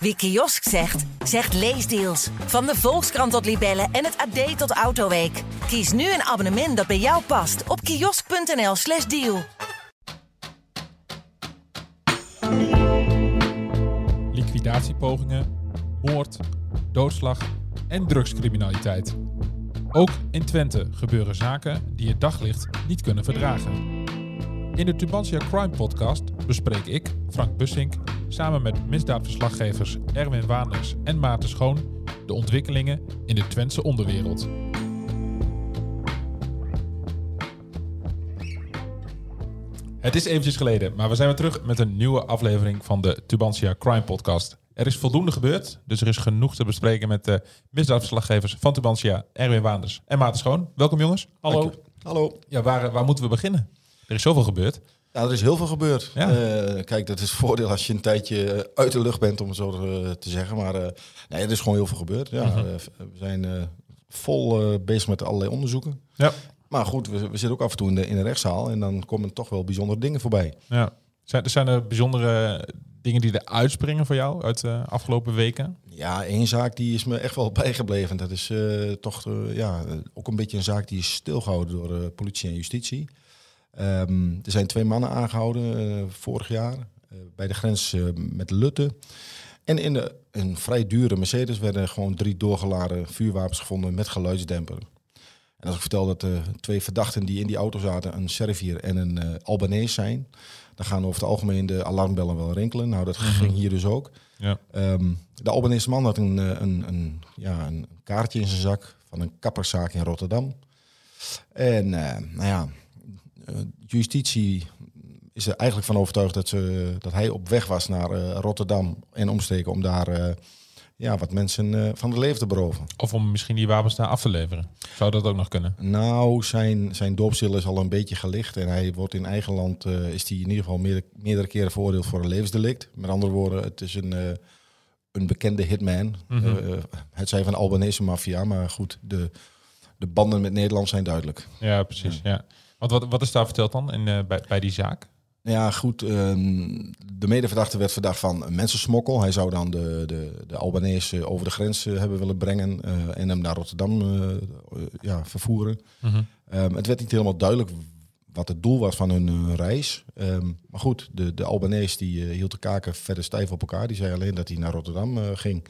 Wie kiosk zegt, zegt leesdeals. Van de Volkskrant tot Libellen en het AD tot Autoweek. Kies nu een abonnement dat bij jou past op kiosk.nl/slash deal. Liquidatiepogingen, moord, doodslag en drugscriminaliteit. Ook in Twente gebeuren zaken die het daglicht niet kunnen verdragen. In de Tubantia Crime Podcast bespreek ik, Frank Bussink, samen met misdaadverslaggevers Erwin Waanders en Maarten Schoon de ontwikkelingen in de Twentse onderwereld. Het is eventjes geleden, maar we zijn weer terug met een nieuwe aflevering van de Tubantia Crime Podcast. Er is voldoende gebeurd, dus er is genoeg te bespreken met de misdaadverslaggevers van Tubantia, Erwin Waanders en Maarten Schoon. Welkom jongens. Hallo. Hallo. Ja, waar, waar moeten we beginnen? Er is zoveel gebeurd. Ja, er is heel veel gebeurd. Ja. Eh, kijk, dat is het voordeel als je een tijdje uit de lucht bent, om het zo eh, te zeggen. Maar eh, nee, er is gewoon heel veel gebeurd. Ja, Mhm. we zijn vol bezig met allerlei onderzoeken. Ja. Maar goed, we, we zitten ook af en toe in de, in de rechtszaal en dan komen toch wel bijzondere dingen voorbij. ja. Zijn, er zijn er bijzondere dingen die er uitspringen voor jou uit de afgelopen weken? Ja, één zaak die is me echt wel bijgebleven. Dat is toch ja, ook een beetje een zaak die is stilgehouden door politie en justitie. Ehm, er zijn twee mannen aangehouden eh, vorig jaar eh, bij de grens eh, met Lutte. En in de, een vrij dure Mercedes werden gewoon drie doorgeladen vuurwapens gevonden met geluidsdemper. En als ik vertel dat de twee verdachten die in die auto zaten een Servier en een eh Albanese zijn, dan gaan over het algemeen de alarmbellen wel rinkelen. Nou, dat ging hier dus ook. Ja. Ehm, de Albanese man had een, een, een, ja, een kaartje in zijn zak van een kapperszaak in Rotterdam. En nou ja, justitie is er eigenlijk van overtuigd dat, ze, dat hij op weg was naar eh, Rotterdam en omsteken om daar eh, ja, wat mensen eh, van het leven te beroven. Of om misschien die wapens daar af te leveren? Zou dat ook nog kunnen? Nou, zijn, zijn doopstil is al een beetje gelicht en hij wordt in eigen land, eh, is hij in ieder geval meerdere, meerdere keren veroordeeld voor een levensdelict. Met andere woorden, het is een, eh, een bekende hitman. Mhm. Eh, het zijn van Albanese maffia, maar goed, de, de banden met Nederland zijn duidelijk. Ja, precies. Ja. Want wat, wat is daar verteld dan in, eh, bij, bij die zaak? Ja, goed. ehm, de medeverdachte werd verdacht van mensensmokkel. Hij zou dan de, de, de Albanese over de grens eh, hebben willen brengen eh, en hem naar Rotterdam ja, vervoeren. Mhm. Ehm, het werd niet helemaal duidelijk wat het doel was van hun reis. Ehm, maar goed, de, de Albanese die hield de kaken verder stijf op elkaar. Die zei alleen dat hij naar Rotterdam ging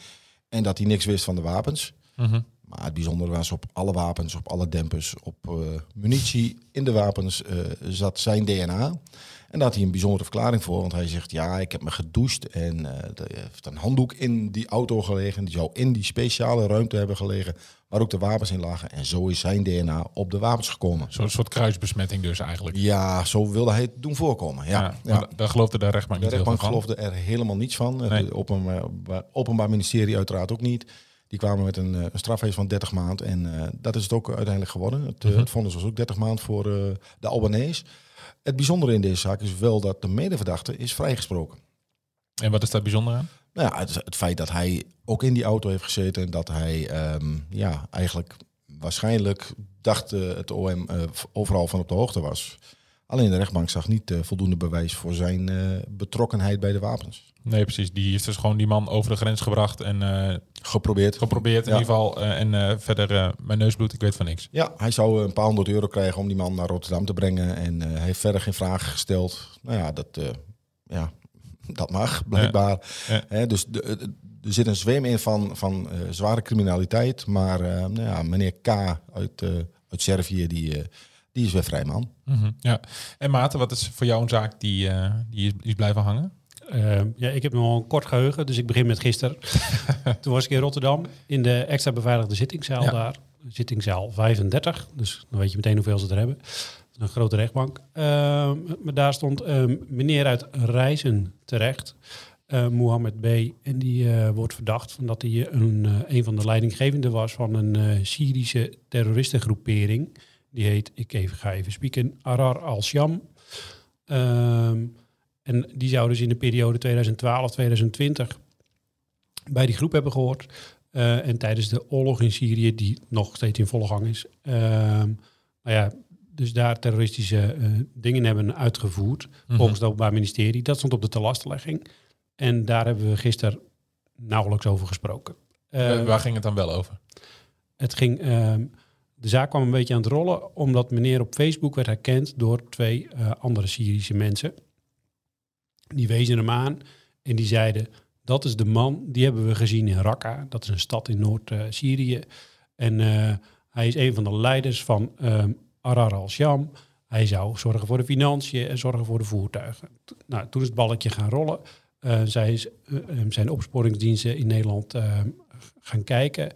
en dat hij niks wist van de wapens. Mhm. Maar het bijzondere was op alle wapens, op alle dempers, op eh, munitie in de wapens eh, zat zijn DNA. En daar had hij een bijzondere verklaring voor. Want hij zegt, ja, ik heb me gedoucht en er heeft een handdoek in die auto gelegen. Die zou in die speciale ruimte hebben gelegen waar ook de wapens in lagen. En zo is zijn DNA op de wapens gekomen. Zo'n soort kruisbesmetting dus eigenlijk. Ja, zo wilde hij het doen voorkomen. Ja, Ja, ja. daar geloofde de rechtbank De niet heel veel rechtbank van. geloofde er helemaal niets van. Nee. Het openbaar, openbaar ministerie uiteraard ook niet. Die kwamen met een, eh, een strafeis van 30 maanden. En eh, dat is het ook uiteindelijk geworden. Het, eh, Mhm. het vonnis was ook 30 maanden voor eh, de Albanese. Het bijzondere in deze zaak is wel dat de medeverdachte is vrijgesproken. En wat is daar bijzonder aan? Nou ja, het, het feit dat hij ook in die auto heeft gezeten. En dat hij ehm, ja, eigenlijk waarschijnlijk dacht eh, het OM eh, overal van op de hoogte was. Alleen de rechtbank zag niet eh, voldoende bewijs voor zijn eh, betrokkenheid bij de wapens. Nee, precies. Die heeft dus gewoon die man over de grens gebracht en eh, Geprobeerd. geprobeerd in Ja. ieder geval. en verder, mijn neusbloed, ik weet van niks. Ja, hij zou een paar honderd euro krijgen om die man naar Rotterdam te brengen. En hij heeft verder geen vragen gesteld. Nou ja, dat, ja, dat mag blijkbaar. Ja. Dus de, de- er zit een zweem in van, van zware criminaliteit. Maar nou ja, meneer K. uit, uit Servië, die, die is weer vrij man. Mhm, Ja. En Maarten, wat is voor jou een zaak die, eh, die, is, blijven hangen? Eh, ja, ik heb nog een kort geheugen, dus ik begin met gisteren. Toen was ik in Rotterdam in de extra beveiligde zittingszaal Ja. daar. Zittingszaal 35, dus dan weet je meteen hoeveel ze er hebben. Een grote rechtbank. Eh, maar daar stond meneer uit Reizen terecht, eh Mohammed B. En die eh, wordt verdacht van dat hij een, een van de leidinggevenden was van een eh, Syrische terroristengroepering. Die heet, ik even, ga even spieken, Arar al-Sham. Ehm, en die zou dus in de periode 2012-2020 bij die groep hebben gehoord. Eh, en tijdens de oorlog in Syrië, die nog steeds in volle gang is. Ehm nou ja, dus daar terroristische eh, dingen hebben uitgevoerd. Mhm. Volgens het Openbaar Ministerie. Dat stond op de telastenlegging. En daar hebben we gisteren nauwelijks over gesproken. Eh, waar ging het dan wel over? het ging, ehm, de zaak kwam een beetje aan het rollen omdat meneer op Facebook werd herkend door twee eh, andere Syrische mensen. Die wezen hem aan en die zeiden, dat is de man, die hebben we gezien in Raqqa. Dat is een stad in Noord-Syrië. en eh, hij is een van de leiders van ehm Arar al-Sham. Hij zou zorgen voor de financiën en zorgen voor de voertuigen. Nou, toen is het balletje gaan rollen. Eh, zij eh, eh, zijn opsporingsdiensten in Nederland eh, gaan kijken.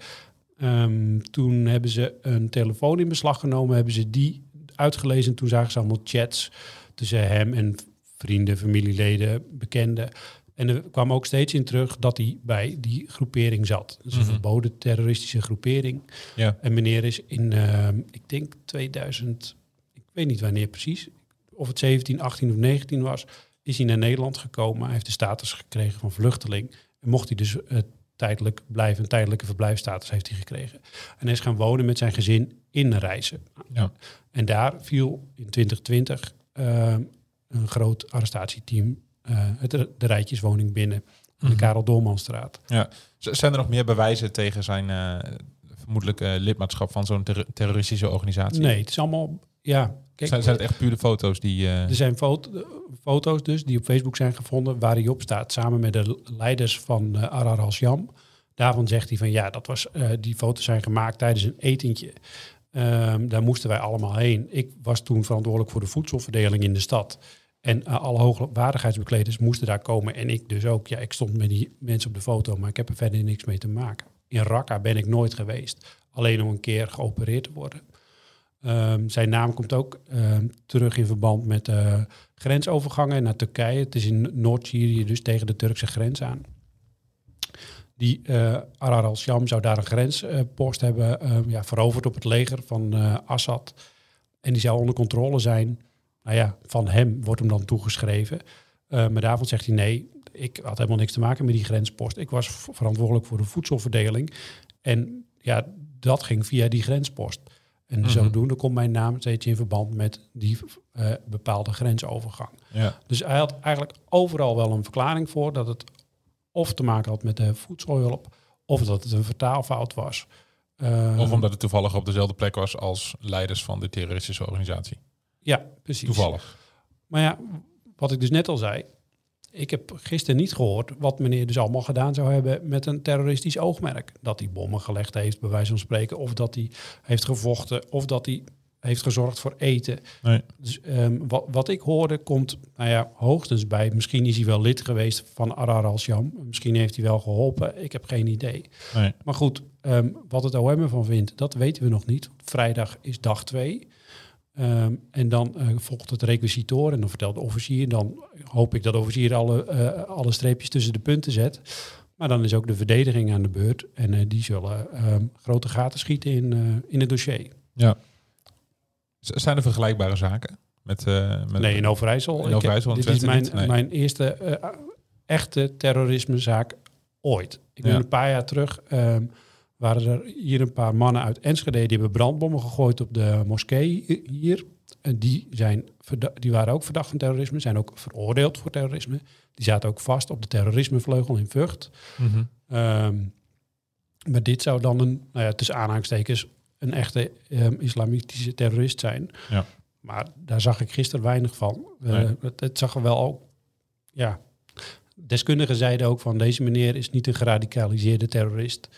Ehm, toen hebben ze een telefoon in beslag genomen, hebben ze die uitgelezen. Toen zagen ze allemaal chats tussen hem en vrienden, familieleden, bekenden. En er kwam ook steeds in terug dat hij bij die groepering zat. Dus een Mhm. verboden terroristische groepering. Ja. En meneer is in, ehm, ik denk 2000, ik weet niet wanneer precies, of het 17, 18 of 19 was, is hij naar Nederland gekomen. Hij heeft de status gekregen van vluchteling. En mocht hij dus eh, tijdelijk blijven, een tijdelijke verblijfstatus heeft hij gekregen. En hij is gaan wonen met zijn gezin in Reizen. Ja. En daar viel in 2020 ehm, een groot arrestatieteam eh, het, de rijtjeswoning binnen. aan De Mhm. Karel Doormanstraat. Z- Zijn er nog meer bewijzen tegen zijn eh, vermoedelijke lidmaatschap van zo'n ter- terroristische organisatie? Nee, het is allemaal... Ja, kijk, Zijn, zijn het echt pure foto's die... eh, Er zijn foto- foto's dus die op Facebook zijn gevonden waar hij op staat samen met de leiders van eh Arar al-Sham. Daarvan zegt hij van ja, dat was, eh, die foto's zijn gemaakt tijdens een etentje. Ehm, daar moesten wij allemaal heen. Ik was toen verantwoordelijk voor de voedselverdeling in de stad. En alle hoogwaardigheidsbekleders moesten daar komen. En ik dus ook. Ja, ik stond met die mensen op de foto, maar ik heb er verder niks mee te maken. In Raqqa ben ik nooit geweest. Alleen om een keer geopereerd te worden. Ehm, zijn naam komt ook ehm, terug in verband met eh, grensovergangen naar Turkije. Het is in Noord-Syrië, dus tegen de Turkse grens aan. Die eh Arar al-Sham zou daar een grenspost hebben ehm, ja, veroverd op het leger van eh, Assad. En die zou onder controle zijn. Nou ja, van hem wordt hem dan toegeschreven. Maar daarvan zegt hij nee, ik had helemaal niks te maken met die grenspost. Ik was verantwoordelijk voor de voedselverdeling. En ja, dat ging via die grenspost. En Mhm. zodoende komt mijn naam steeds in verband met die eh, bepaalde grensovergang. ja. Dus hij had eigenlijk overal wel een verklaring voor dat het of te maken had met de voedselhulp, of dat het een vertaalfout was. Eh, Of omdat het toevallig op dezelfde plek was als leiders van de terroristische organisatie. Ja, precies. Toevallig. Maar ja, wat ik dus net al zei, ik heb gisteren niet gehoord wat meneer dus allemaal gedaan zou hebben met een terroristisch oogmerk. Dat hij bommen gelegd heeft, bij wijze van spreken, of dat hij heeft gevochten, of dat hij heeft gezorgd voor eten. Nee. Dus, ehm, wat, ik hoorde komt nou ja, hoogstens bij. Misschien is hij wel lid geweest van Arar al-Sham. Misschien heeft hij wel geholpen. Ik heb geen idee. Maar goed, ehm, wat het OM ervan vindt, dat weten we nog niet. Vrijdag is dag 2. Ehm, en dan eh, volgt het requisitor en dan vertelt de officier. Dan hoop ik dat de officier alle, eh, alle streepjes tussen de punten zet. Maar dan is ook de verdediging aan de beurt. En eh, die zullen ehm, grote gaten schieten in, in het dossier. Ja. Zijn er vergelijkbare zaken? Met, met nee, in Overijssel. In Overijssel dit is mijn, mijn eerste echte terrorismezaak ooit. Ik ben een paar jaar terug... Ehm, waren er hier een paar mannen uit Enschede... die hebben brandbommen gegooid op de moskee hier. En die, zijn, die waren ook verdacht van terrorisme. Zijn ook veroordeeld voor terrorisme. Die zaten ook vast op de terrorismevleugel in Vught. Mhm. Ehm, maar dit zou dan een, nou ja, tussen aanhalingstekens, een echte ehm, islamitische terrorist zijn. Ja. Maar daar zag ik gisteren weinig van. Nee. het, het zag er wel ook, ja. Deskundigen zeiden ook van deze meneer is niet een geradicaliseerde terrorist.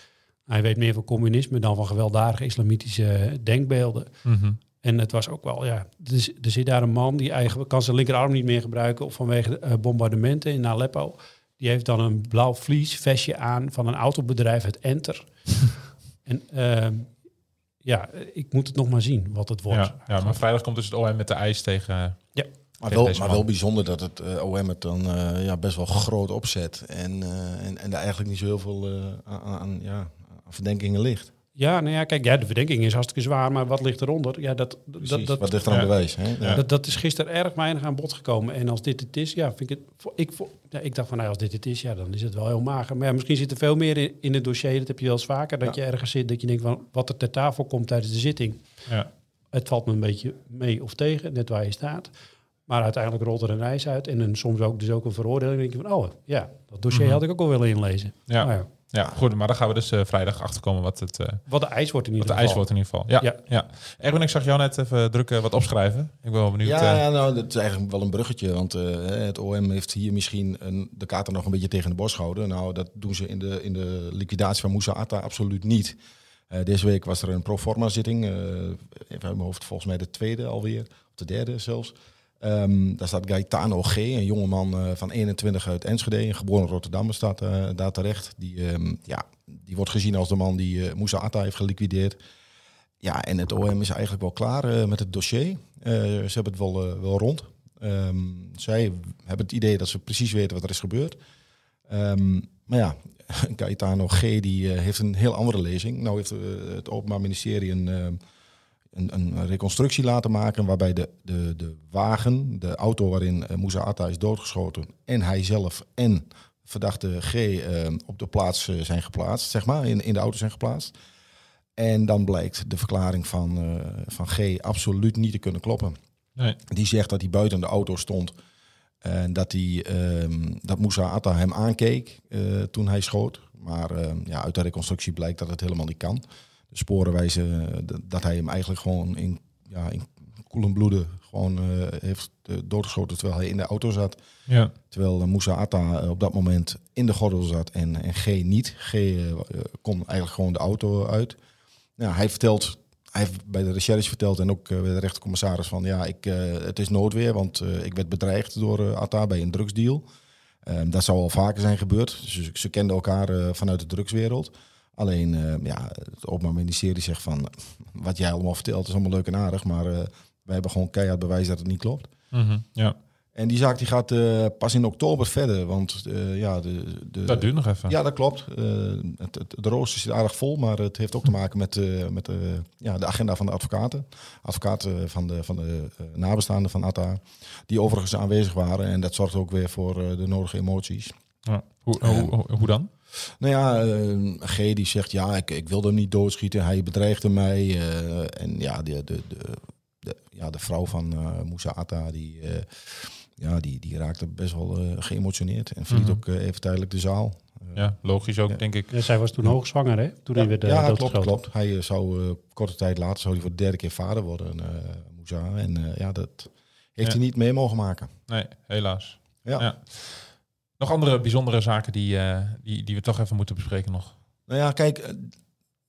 Hij weet meer van communisme dan van gewelddadige islamitische denkbeelden. Mhm. En het was ook wel, ja, er, er zit daar een man die eigenlijk kan zijn linkerarm niet meer gebruiken of vanwege eh, bombardementen in Aleppo. Die heeft dan een blauw vlies vestje aan van een autobedrijf, het Enter. en ehm, ja, ik moet het nog maar zien wat het wordt. Ja, ja, maar vrijdag komt dus het OM met de eis tegen... Maar, Tegen wel, deze maar wel bijzonder dat het eh, OM het dan eh, ja, best wel groot opzet. En, eh, en, en daar eigenlijk niet zo heel veel eh, aan, aan, ja, aan verdenkingen ligt. Ja, nou ja, kijk, ja, de verdenking is hartstikke zwaar, maar wat ligt eronder? Ja, dat, dat, Precies, dat, wat ligt er aan ja. bewijs? Hè? Ja. Dat, dat is gisteren erg weinig aan bod gekomen. En als dit het is, ja, vind ik het. Ik, voor- ja, ik dacht van, nou, als dit het is, ja, dan is het wel heel mager. Maar ja, misschien zit er veel meer in, in het dossier. Dat heb je wel eens vaker. Dat je ergens zit, dat je denkt van wat er ter tafel komt tijdens de zitting. Ja. Het valt me een beetje mee of tegen, net waar je staat. Maar uiteindelijk rolt er een eis uit en dan soms ook, dus ook een veroordeling. Dan denk je van, oh ja, dat dossier Mhm. had ik ook al willen inlezen. Ja. Nou ja, goed, maar dan gaan we dus eh, vrijdag achterkomen wat het, eh, Wat de eis wordt in wat ieder de geval. eis wordt in ieder geval. Ja, ja. Ja. Erwin, ik zag jou net even drukken wat opschrijven. Ik ben wel benieuwd. Ja, eh, ja, nou, dat is eigenlijk wel een bruggetje. Want eh, het OM heeft hier misschien een, de kaarten nog een beetje tegen de borst gehouden. Nou, dat doen ze in de, in de liquidatie van Moussa Atta absoluut niet. Eh, deze week was er een proforma zitting. eh even uit mijn hoofd volgens mij de tweede alweer. Of de derde zelfs. Ehm, daar staat Gaetano G., een jongeman eh, van 21 uit Enschede. Geboren in Rotterdam staat eh, daar terecht. Die, ehm, ja, die wordt gezien als de man die Moussa Atta heeft geliquideerd. Ja, en het OM is eigenlijk wel klaar met het dossier. Ze hebben het wel, wel rond. Ehm, zij hebben het idee dat ze precies weten wat er is gebeurd. Maar ja, Gaetano G. die heeft een heel andere lezing. Nou heeft het Openbaar Ministerie een, een, een reconstructie laten maken... waarbij de, de, de wagen, de auto waarin uh, Moussa Atta is doodgeschoten... en hij zelf en verdachte G. eh, op de plaats eh, zijn geplaatst, zeg maar, in, in de auto zijn geplaatst. En dan blijkt de verklaring van, eh, van G. absoluut niet te kunnen kloppen. nee. Die zegt dat hij buiten de auto stond. En dat, hij, ehm, dat Moussa Atta hem aankeek eh, toen hij schoot. Maar ehm, ja, uit de reconstructie blijkt dat het helemaal niet kan. De sporen wijzen eh, dat hij hem eigenlijk gewoon in, ja, in koelen bloeden gewoon eh, heeft eh, doodgeschoten terwijl hij in de auto zat. Ja. Terwijl eh, Moussa Atta op dat moment in de gordel zat en, en G niet. G kon eigenlijk gewoon de auto uit. Ja, hij vertelt, hij heeft bij de recherche verteld en ook bij de rechtercommissaris van ja, ik, het is noodweer, want ik werd bedreigd door Atta bij een drugsdeal. Ehm, dat zou al vaker zijn gebeurd. Ze, ze kenden elkaar vanuit de drugswereld. Alleen, eh, ja, het Openbaar Ministerie zegt van wat jij allemaal vertelt is allemaal leuk en aardig, maar eh, wij hebben gewoon keihard bewijs dat het niet klopt. Mhm, ja. En die zaak die gaat eh, pas in oktober verder, want ja, de, de, Dat duurt nog even. ja, dat klopt. Het, het, de rooster zit aardig vol, maar het heeft ook te maken met, met ja, de agenda van de advocaten. Advocaten van de, van de nabestaanden van Atta, die overigens aanwezig waren. En dat zorgt ook weer voor de nodige emoties. Ja. Hoe, hoe, hoe, hoe dan? Nou ja, eh, G die zegt, ja, ik, ik wilde hem niet doodschieten. Hij bedreigde mij. eh, en ja, de, de, de, de, ja, de vrouw van eh Moussa Atta, die, eh, ja, die, die raakte best wel eh, geëmotioneerd. En verliet Mhm. ook even tijdelijk de zaal. Ja, logisch ook, Ja. denk ik. Ja, zij was toen hoogzwanger, hè? Toen hij werd uh, ja, klopt, klopt. Hij zou eh, korte tijd later zou hij voor de derde keer vader worden, eh Moussa. En eh, ja, dat heeft Ja. hij niet mee mogen maken. Nee, helaas. Ja. Nog andere bijzondere zaken die, eh, die, die we toch even moeten bespreken nog. Nou ja, kijk, eh,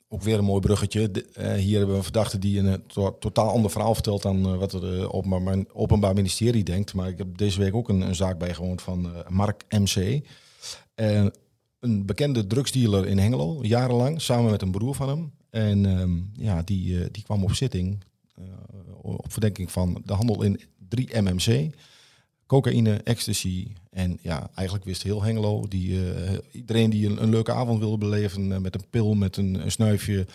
ook weer een mooi bruggetje. Eh, hier hebben we een verdachte die een to- totaal ander verhaal vertelt dan wat het openbaar, openbaar Ministerie denkt. Maar ik heb deze week ook een, een zaak bijgewoond van Mark MC. Een bekende drugsdealer in Hengelo, jarenlang, samen met een broer van hem. En ehm, ja, die, die kwam op zitting op verdenking van de handel in 3 MMC. Cocaïne, ecstasy en ja, eigenlijk wist heel Hengelo, die, eh, iedereen die een, een leuke avond wilde beleven eh, met een pil, met een, een snuifje.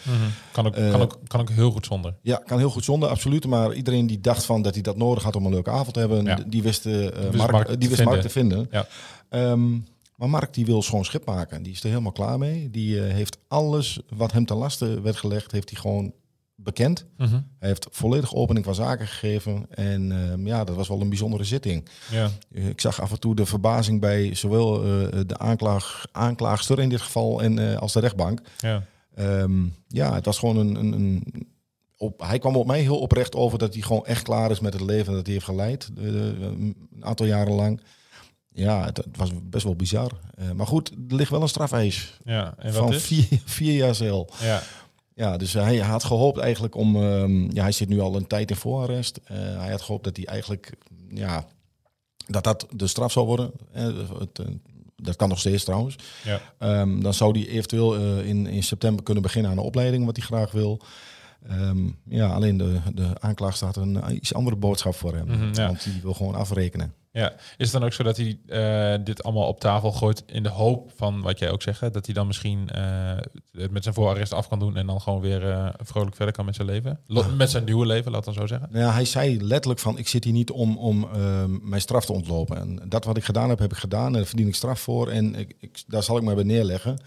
Kan, ook, Eh, kan, ook, kan ook heel goed zonder. Ja, kan heel goed zonder, absoluut. Maar iedereen die dacht van dat hij dat nodig had om een leuke avond te hebben, Ja. die wist, Mark, die wist Mark te vinden. Ja. Ehm, maar Mark die wil schoon schip maken. Die is er helemaal klaar mee. Die heeft alles wat hem ten laste werd gelegd, heeft hij gewoon bekend. Mhm. Hij heeft volledig opening van zaken gegeven. En ehm, ja, dat was wel een bijzondere zitting. Ja. Eh, Ik zag af en toe de verbazing bij zowel eh, de aanklaag, aanklaagster in dit geval en, eh, als de rechtbank. Ja. Ehm, ja, het was gewoon een. een, een op, hij kwam op mij heel oprecht over dat hij gewoon echt klaar is met het leven dat hij heeft geleid. een aantal jaren lang. Ja, het, het was best wel bizar. Maar goed, er ligt wel een strafeis ja. En wat van is? vier, vier jaar cel. Ja. Ja, dus hij had gehoopt eigenlijk om... ehm, ja, hij zit nu al een tijd in voorarrest. Eh, hij had gehoopt dat hij eigenlijk... Ja, dat dat de straf zou worden. Eh, het, eh, dat kan nog steeds trouwens. Ja. Ehm, dan zou hij eventueel in, in september kunnen beginnen aan een opleiding, wat hij graag wil. Ehm, ja, alleen de, de aanklaagster had een iets andere boodschap voor hem. Mhm, ja. Want die wil gewoon afrekenen. Ja, is het dan ook zo dat hij eh, dit allemaal op tafel gooit in de hoop van wat jij ook zegt, hè, dat hij dan misschien eh, het met zijn voorarrest af kan doen en dan gewoon weer eh, vrolijk verder kan met zijn leven? Lo- met zijn nieuwe leven, laat dan zo zeggen. Ja, hij zei letterlijk van, ik zit hier niet om, om ehm, mijn straf te ontlopen. En dat wat ik gedaan heb, heb ik gedaan. En daar verdien ik straf voor. En ik, ik, daar zal ik mij bij neerleggen.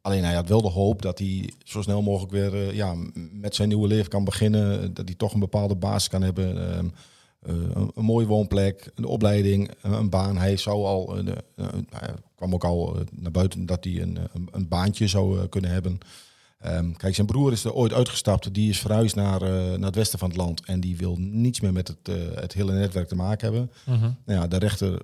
Alleen hij had wel de hoop dat hij zo snel mogelijk weer ja, met zijn nieuwe leven kan beginnen. Dat hij toch een bepaalde basis kan hebben. Eh, een, een mooie woonplek, een opleiding, een, een baan. Hij zou al, eh, eh, hij kwam ook al eh, naar buiten dat hij een, een, baantje zou eh, kunnen hebben. Ehm, kijk, zijn broer is er ooit uitgestapt. Die is verhuisd naar, eh, naar het westen van het land. En die wil niets meer met het, eh, het hele netwerk te maken hebben. Mhm. Nou ja, de rechter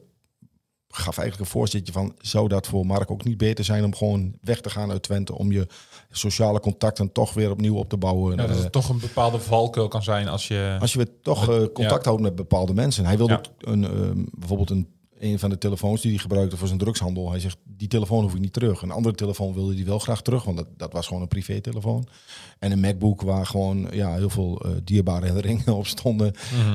gaf eigenlijk een voorzetje van... zou dat voor Mark ook niet beter zijn om gewoon weg te gaan uit Twente... om je sociale contacten toch weer opnieuw op te bouwen? Ja, dat Eh, het toch een bepaalde valkuil kan zijn als je... als je weer toch Met- eh, contact houdt met bepaalde mensen. Hij wilde Ja. ook een, ehm, bijvoorbeeld een, een van de telefoons die hij gebruikte voor zijn drugshandel. Hij zegt, die telefoon hoef ik niet terug. Een andere telefoon wilde hij wel graag terug, want dat, dat was gewoon een privé-telefoon. En een MacBook waar gewoon ja, heel veel eh, dierbare herinneringen op stonden.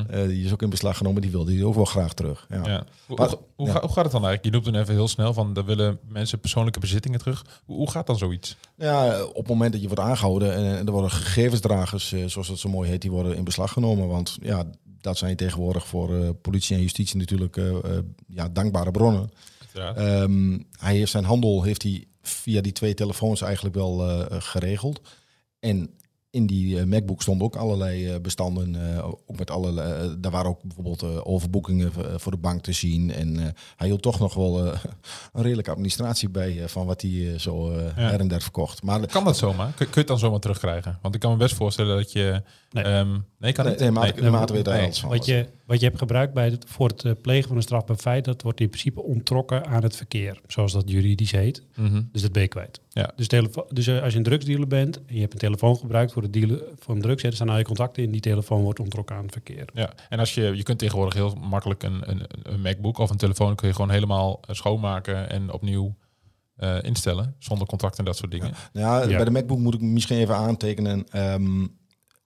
Eh, die is ook in beslag genomen, die wilde hij ook wel graag terug. Ja. Ja. Hoe, Maar- hoe, ja. gaat het dan eigenlijk? Je noemt het even heel snel van, daar willen mensen persoonlijke bezittingen terug. Hoe, hoe gaat dan zoiets? Ja, op het moment dat je wordt aangehouden en, en er worden gegevensdragers, eh, zoals dat zo mooi heet, die worden in beslag genomen. Want ja, dat zijn tegenwoordig voor eh, politie en justitie natuurlijk eh, eh, ja, dankbare bronnen. Ehm, hij heeft zijn handel heeft hij via die twee telefoons eigenlijk wel geregeld. En in die eh, MacBook stonden ook allerlei eh, bestanden. eh, ook met allerlei, eh, daar waren ook bijvoorbeeld overboekingen voor de bank te zien. En eh, hij hield toch nog wel een redelijke administratie bij van wat hij zo her en der verkocht. Maar Kan dat zomaar? Kun, kun je het dan zomaar terugkrijgen? Want ik kan me best voorstellen dat je... Nee. ehm, nee, kan nee, het? nee, maar hij Nee. alles van. Wat je, wat je hebt gebruikt bij het, voor het plegen van een strafbaar feit, dat wordt in principe ontrokken aan het verkeer, zoals dat juridisch heet. Mhm. Dus dat ben je kwijt. Ja. Dus, dus als je een drugsdealer bent en je hebt een telefoon gebruikt voor het dealen van drugs, hè, er staan al je contacten in, die telefoon wordt ontrokken aan het verkeer. Ja, en als je, je kunt tegenwoordig heel makkelijk een, een, een MacBook of een telefoon kun je gewoon helemaal eh, schoonmaken en opnieuw eh, instellen, zonder contact en dat soort dingen. Nou ja, Ja. Bij de MacBook moet ik misschien even aantekenen. ehm,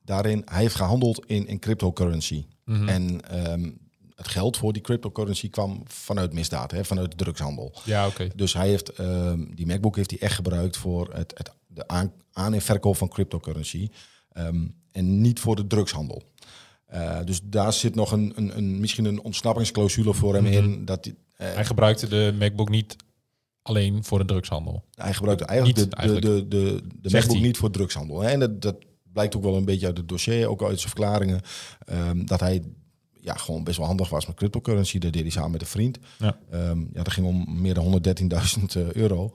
daarin, hij heeft gehandeld in, in cryptocurrency. Mhm. En ehm, het geld voor die cryptocurrency kwam vanuit misdaad, hè, vanuit de drugshandel. Ja, oké. Dus hij heeft ehm, die MacBook heeft hij echt gebruikt voor het, het, de aan, aan- en verkoop van cryptocurrency. ehm, en niet voor de drugshandel. Eh, dus daar zit nog een, een, een, misschien een ontsnappingsclausule voor hem Mhm. in. Dat hij, eh, Hij gebruikte de MacBook niet alleen voor de drugshandel. Hij gebruikte eigenlijk, Niet de, eigenlijk. de, de, de, de MacBook niet voor drugshandel. hè. En dat, dat blijkt ook wel een beetje uit het dossier, ook uit zijn verklaringen. ehm, dat hij ja, gewoon best wel handig was met cryptocurrency. Dat deed hij samen met een vriend. Ja. Ehm, ja, dat ging om meer dan 113.000 euro.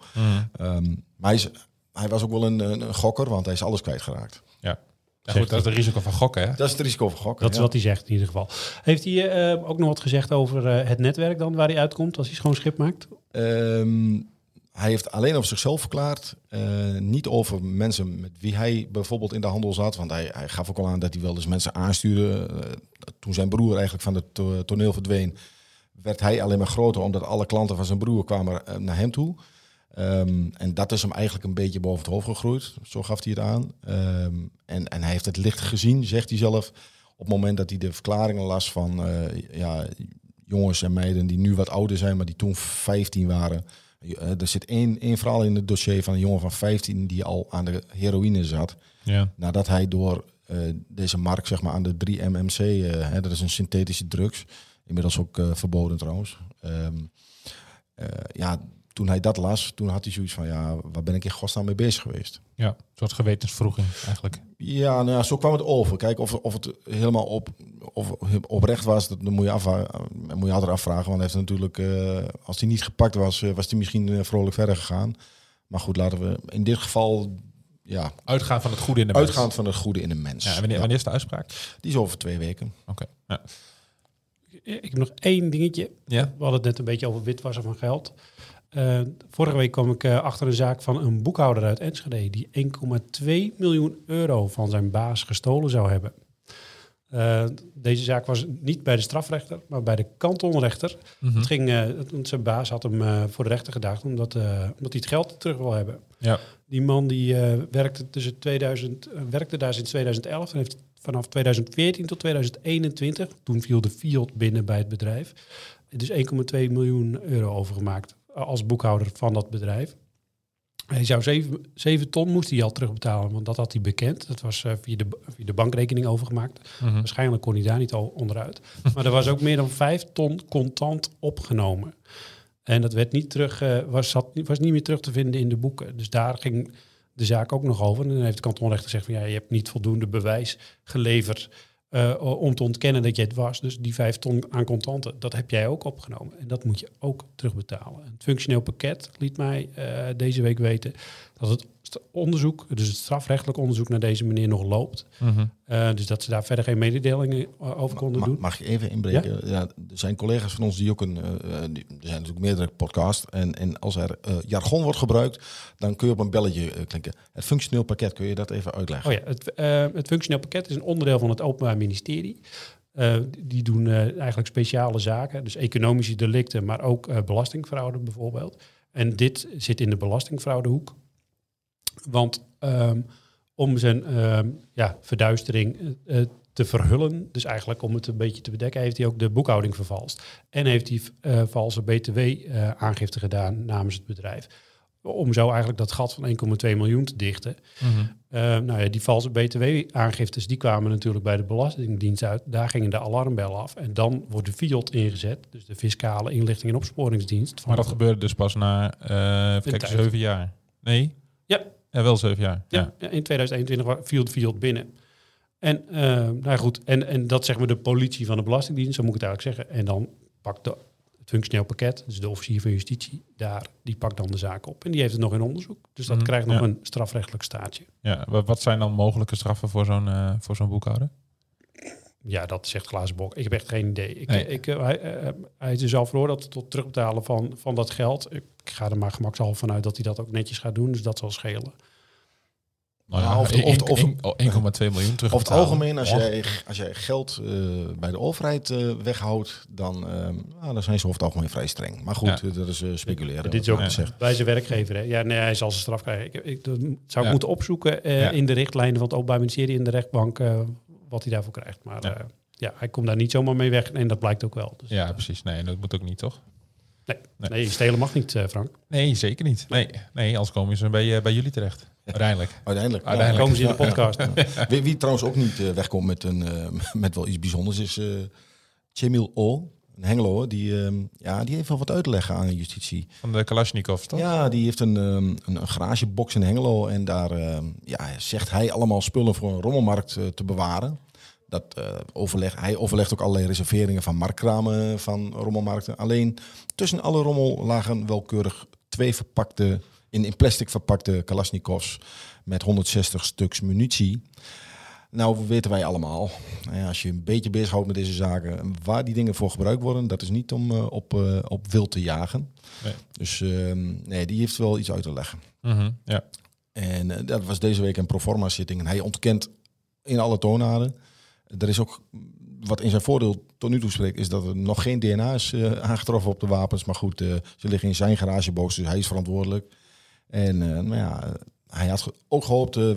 Ehm, maar hij, is, hij was ook wel een, een, een gokker, want hij is alles kwijtgeraakt. Ja. Ja, goed, dat is het risico van gokken, hè? Dat is het risico van gokken. Dat is ja. wat hij zegt in ieder geval. Heeft hij eh, ook nog wat gezegd over eh, het netwerk dan, waar hij uitkomt als hij schoon schip maakt? Ehm, hij heeft alleen over zichzelf verklaard. eh, niet over mensen met wie hij bijvoorbeeld in de handel zat. Want hij, hij gaf ook al aan dat hij wel eens mensen aanstuurde. Eh, toen zijn broer eigenlijk van het to- toneel verdween, werd hij alleen maar groter. Omdat alle klanten van zijn broer kwamen eh, naar hem toe. Ehm, en dat is hem eigenlijk een beetje boven het hoofd gegroeid. Zo gaf hij het aan. Ehm, en, en hij heeft het licht gezien, zegt hij zelf. Op het moment dat hij de verklaringen las van ja, jongens en meiden die nu wat ouder zijn, maar die toen 15 waren. Eh, er zit één, één verhaal in het dossier van een jongen van 15 die al aan de heroïne zat. Ja. Nadat hij door eh, deze markt zeg maar, aan de 3-MMC, eh, hè, dat is een synthetische drugs, inmiddels ook verboden trouwens. Ehm, eh, ja, toen hij dat las, toen had hij zoiets van, ja, waar ben ik in godsnaam mee bezig geweest? ja, een soort gewetensvroeging eigenlijk. Ja, nou ja, zo kwam het over. Kijk, of, of het helemaal op, of oprecht was, dat dan moet je, afvragen, moet je altijd afvragen. Want hij heeft natuurlijk, eh, als hij niet gepakt was, eh, was hij misschien eh, vrolijk verder gegaan. Maar goed, laten we in dit geval ja, Uitgaan van het goede in de mens. uitgaand van het goede in de mens. Ja, wanneer, Ja, wanneer is de uitspraak? Die is over twee weken. Oké. Ja. Ik heb nog één dingetje. ja. We hadden het net een beetje over witwassen van geld. Eh, vorige week kwam ik eh, achter een zaak van een boekhouder uit Enschede... die 1,2 miljoen euro van zijn baas gestolen zou hebben. Eh, deze zaak was niet bij de strafrechter, maar bij de kantonrechter. Mhm. Het ging, eh, het- zijn baas had hem eh, voor de rechter gedaagd omdat, omdat hij het geld terug wil hebben. Ja. Die man die werkte, tussen 2000, eh, werkte daar sinds 2011 en heeft vanaf 2014 tot 2021, toen viel de Fiat binnen bij het bedrijf, dus 1,2 miljoen euro overgemaakt als boekhouder van dat bedrijf. Hij zou 7, 7 ton moest hij al terugbetalen, want dat had hij bekend. Dat was eh, via, de, via de bankrekening overgemaakt. Mhm. Waarschijnlijk kon hij daar niet al onderuit. Maar er was ook meer dan 5 ton contant opgenomen. En dat werd niet terug, eh, was, zat, was niet meer terug te vinden in de boeken. Dus daar ging de zaak ook nog over. En dan heeft de kantonrechter gezegd van ja, je hebt niet voldoende bewijs geleverd eh, om te ontkennen dat je het was. Dus die vijf ton aan contanten, dat heb jij ook opgenomen. En dat moet je ook terugbetalen. Het functioneel pakket liet mij eh, deze week weten dat het onderzoek, dus het strafrechtelijk onderzoek naar deze meneer nog loopt. Mhm. Eh, dus dat ze daar verder geen mededelingen eh, over konden Ma- doen. Mag ik even inbreken? Ja? er zijn collega's van ons die ook een. eh, die- er zijn natuurlijk meerdere podcasts. En, en als er eh, jargon wordt gebruikt, dan kun je op een belletje klinken. Het functioneel pakket, kun je dat even uitleggen? Oh ja, het, eh, het functioneel pakket is een onderdeel van het Openbaar Ministerie. Eh, die doen eh, eigenlijk speciale zaken, dus economische delicten, maar ook eh, belastingfraude bijvoorbeeld. En dit zit in de belastingfraudehoek. Want ehm, om zijn ehm, ja, verduistering eh, eh, te verhullen, dus eigenlijk om het een beetje te bedekken, heeft hij ook de boekhouding vervalst. En heeft hij eh, valse btw-aangifte gedaan namens het bedrijf. Om zo eigenlijk dat gat van 1,2 miljoen te dichten. Uh, nou ja, die valse btw-aangiftes die kwamen natuurlijk bij de Belastingdienst uit. Daar gingen de alarmbellen af. En dan wordt de FIOD ingezet, dus de Fiscale Inlichting en Opsporingsdienst. Van Maar dat gebeurde dus pas na, tijd. zeven jaar. Nee? Ja. Ja, wel zeven jaar. Ja. In 2021 wa- viel het binnen. En, eh, nou goed, en, en dat zeg maar de politie van de Belastingdienst, zo moet ik het eigenlijk zeggen. En dan pakt de, het functioneel pakket, dus de officier van justitie, daar, die pakt dan de zaak op. En die heeft het nog in onderzoek. Dus dat Mhm, krijgt nog ja. een strafrechtelijk staatje. Ja, wa- wat zijn dan mogelijke straffen voor zo'n eh, voor zo'n boekhouder? Ja, dat zegt glazen bok. Ik heb echt geen idee. Ik, Nee. ik, eh, hij, hij is dus al veroordeeld tot terugbetalen van, van dat geld. Ik ga er maar gemakshalve vanuit dat hij dat ook netjes gaat doen. Dus dat zal schelen. Nou Ja, of de- of de- of de- 1,2 miljoen terug. Over het algemeen, als jij, als jij geld eh, bij de overheid eh, weghoudt, dan, eh, nou, dan zijn ze over het algemeen vrij streng. Maar goed, Ja. dat is eh, speculeren. Dit is ook je zegt. bij zijn werkgever. Hè? Ja, nee, hij zal zijn straf krijgen. Ik, ik, dat zou ik Ja. moeten opzoeken eh, Ja. in de richtlijnen van het Openbaar Ministerie in de rechtbank eh, wat hij daarvoor krijgt. Maar ja, hij komt daar niet zomaar mee weg. En dat blijkt ook wel. Dus, Ja, precies. Nee, dat moet ook niet, toch? Nee, Nee. nee, stelen mag niet, eh, Frank. Nee, zeker niet. Nee, nee anders komen ze bij, eh, bij jullie terecht. Uiteindelijk. Uiteindelijk. Dan Uiteindelijk. komen ze in de podcast. Wie, wie trouwens ook niet eh, wegkomt met, een, eh, met wel iets bijzonders is eh Cemil O. Een Hengelo, die, eh, ja, die heeft wel wat uit te leggen aan de justitie. Van de Kalashnikov, toch? Ja, die heeft een, ehm, een, een garagebox in Hengelo. En daar ehm, ja, zegt hij allemaal spullen voor een rommelmarkt te bewaren. Dat, eh, overleg, hij overlegt ook allerlei reserveringen van marktkramen van rommelmarkten. Alleen tussen alle rommel lagen welkeurig twee verpakte, in, in plastic verpakte Kalashnikovs met 160 stuks munitie. Nou weten wij allemaal, als je een beetje bezighoudt met deze zaken, waar die dingen voor gebruikt worden, dat is niet om eh, op, eh, op wild te jagen. Nee. Dus ehm, nee, die heeft wel iets uit te leggen. Mhm, ja. En dat was deze week een proforma zitting. En hij ontkent in alle toonaarden. Er is ook wat in zijn voordeel tot nu toe spreekt, is dat er nog geen DNA is eh, aangetroffen op de wapens. Maar goed, eh, ze liggen in zijn garagebox, dus hij is verantwoordelijk. En nou ja, hij had ook gehoopt eh,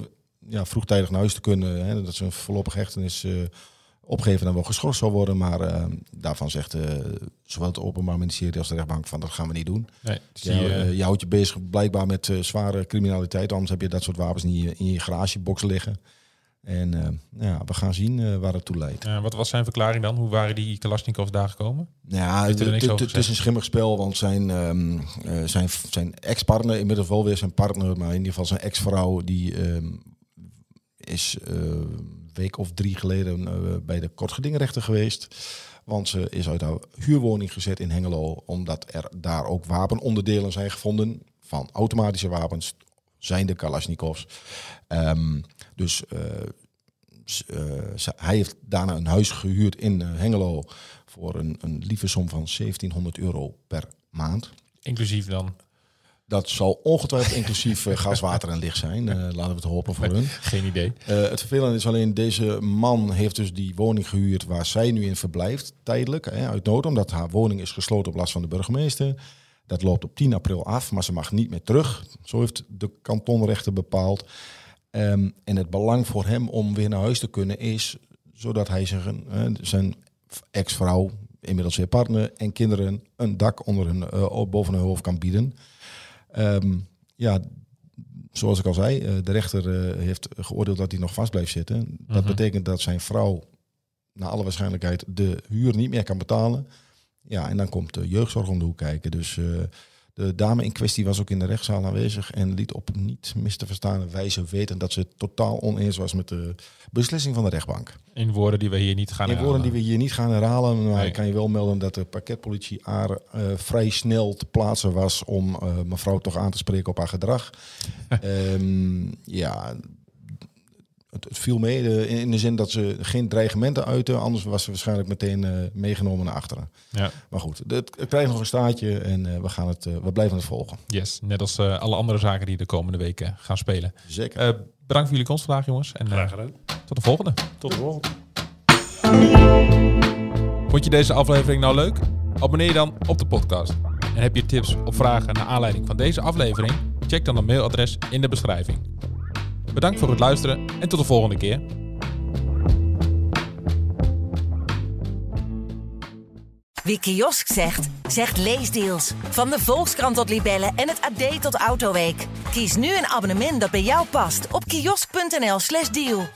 ja, vroegtijdig naar huis te kunnen. Hè, dat zijn voorlopige hechtenis opgeven en wel geschorst zou worden. Maar daarvan zegt zowel het Openbaar Ministerie als de rechtbank van dat gaan we niet doen. Nee, je houdt je bezig blijkbaar met zware criminaliteit. Anders heb je dat soort wapens niet in je- in je garagebox liggen. En eh, ja, we gaan zien eh, waar het toe leidt. ja, wat was zijn verklaring dan? Hoe waren die Kalashnikovs daar gekomen? Ja, het- is een schimmig spel, want zijn, ehm, eh, zijn, zijn ex-partner, inmiddels wel weer zijn partner, maar in ieder geval zijn ex-vrouw, die ehm, is eh, een week of drie geleden eh, bij de kortgedingrechter geweest. Want ze is uit haar huurwoning gezet in Hengelo, omdat er daar ook wapenonderdelen zijn gevonden van automatische wapens, zijn de Kalashnikovs. Ehm, dus eh, eh, hij heeft daarna een huis gehuurd in eh, Hengelo voor een, een lieve som van 1700 euro per maand. Inclusief dan? Dat zal ongetwijfeld inclusief gas, water en licht zijn. Laten we het hopen voor hun. Geen idee. Het vervelende is alleen, deze man heeft dus die woning gehuurd waar zij nu in verblijft, tijdelijk, hè, uit nood, omdat haar woning is gesloten op last van de burgemeester. Dat loopt op 10 april af, maar ze mag niet meer terug. Zo heeft de kantonrechter bepaald. Ehm, en het belang voor hem om weer naar huis te kunnen is, zodat hij zijn, zijn ex-vrouw, inmiddels weer partner en kinderen een dak onder hun, eh, boven hun hoofd kan bieden. Ehm, ja, zoals ik al zei, eh, de rechter eh, heeft geoordeeld dat hij nog vast blijft zitten. Dat Mhm. betekent dat zijn vrouw, naar alle waarschijnlijkheid, de huur niet meer kan betalen. Ja, en dan komt de jeugdzorg om de hoek kijken. Dus De dame in kwestie was ook in de rechtszaal aanwezig en liet op niet mis te verstaande wijze weten dat ze totaal oneens was met de beslissing van de rechtbank. In woorden die we hier niet gaan In woorden die herhalen. we hier niet gaan herhalen, maar Nee. ik kan je wel melden dat de parketpolitie haar eh, vrij snel te plaatsen was om eh, mevrouw toch aan te spreken op haar gedrag. Ehm, ja, het, het viel mee de- in de zin dat ze geen dreigementen uiten, anders was ze waarschijnlijk meteen eh, meegenomen naar achteren. Ja, Maar goed, het, het krijgt nog een staartje en eh, we, gaan het, eh, we blijven het volgen. yes. Net als eh, alle andere zaken die de komende weken gaan spelen. Zeker. Eh, bedankt voor jullie komst vandaag, jongens. En eh, Graag gedaan. tot de volgende. Tot de volgende. Vond je deze aflevering nou leuk? Abonneer je dan op de podcast. En heb je tips of vragen naar aanleiding van deze aflevering? Check dan het mailadres in de beschrijving. Bedankt voor het luisteren en tot de volgende keer. Wie kiosk zegt, zegt leesdeals. Van de Volkskrant tot Libellen en het AD tot Autoweek. Kies nu een abonnement dat bij jou past op kiosk.nl/slash deal.